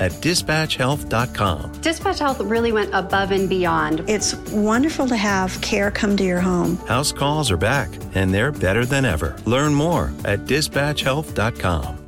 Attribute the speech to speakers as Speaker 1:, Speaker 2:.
Speaker 1: at dispatchhealth.com.
Speaker 2: Dispatch Health really went above and beyond.
Speaker 3: It's wonderful to have care come to your home.
Speaker 1: House calls are back, and they're better than ever. Learn more at dispatchhealth.com.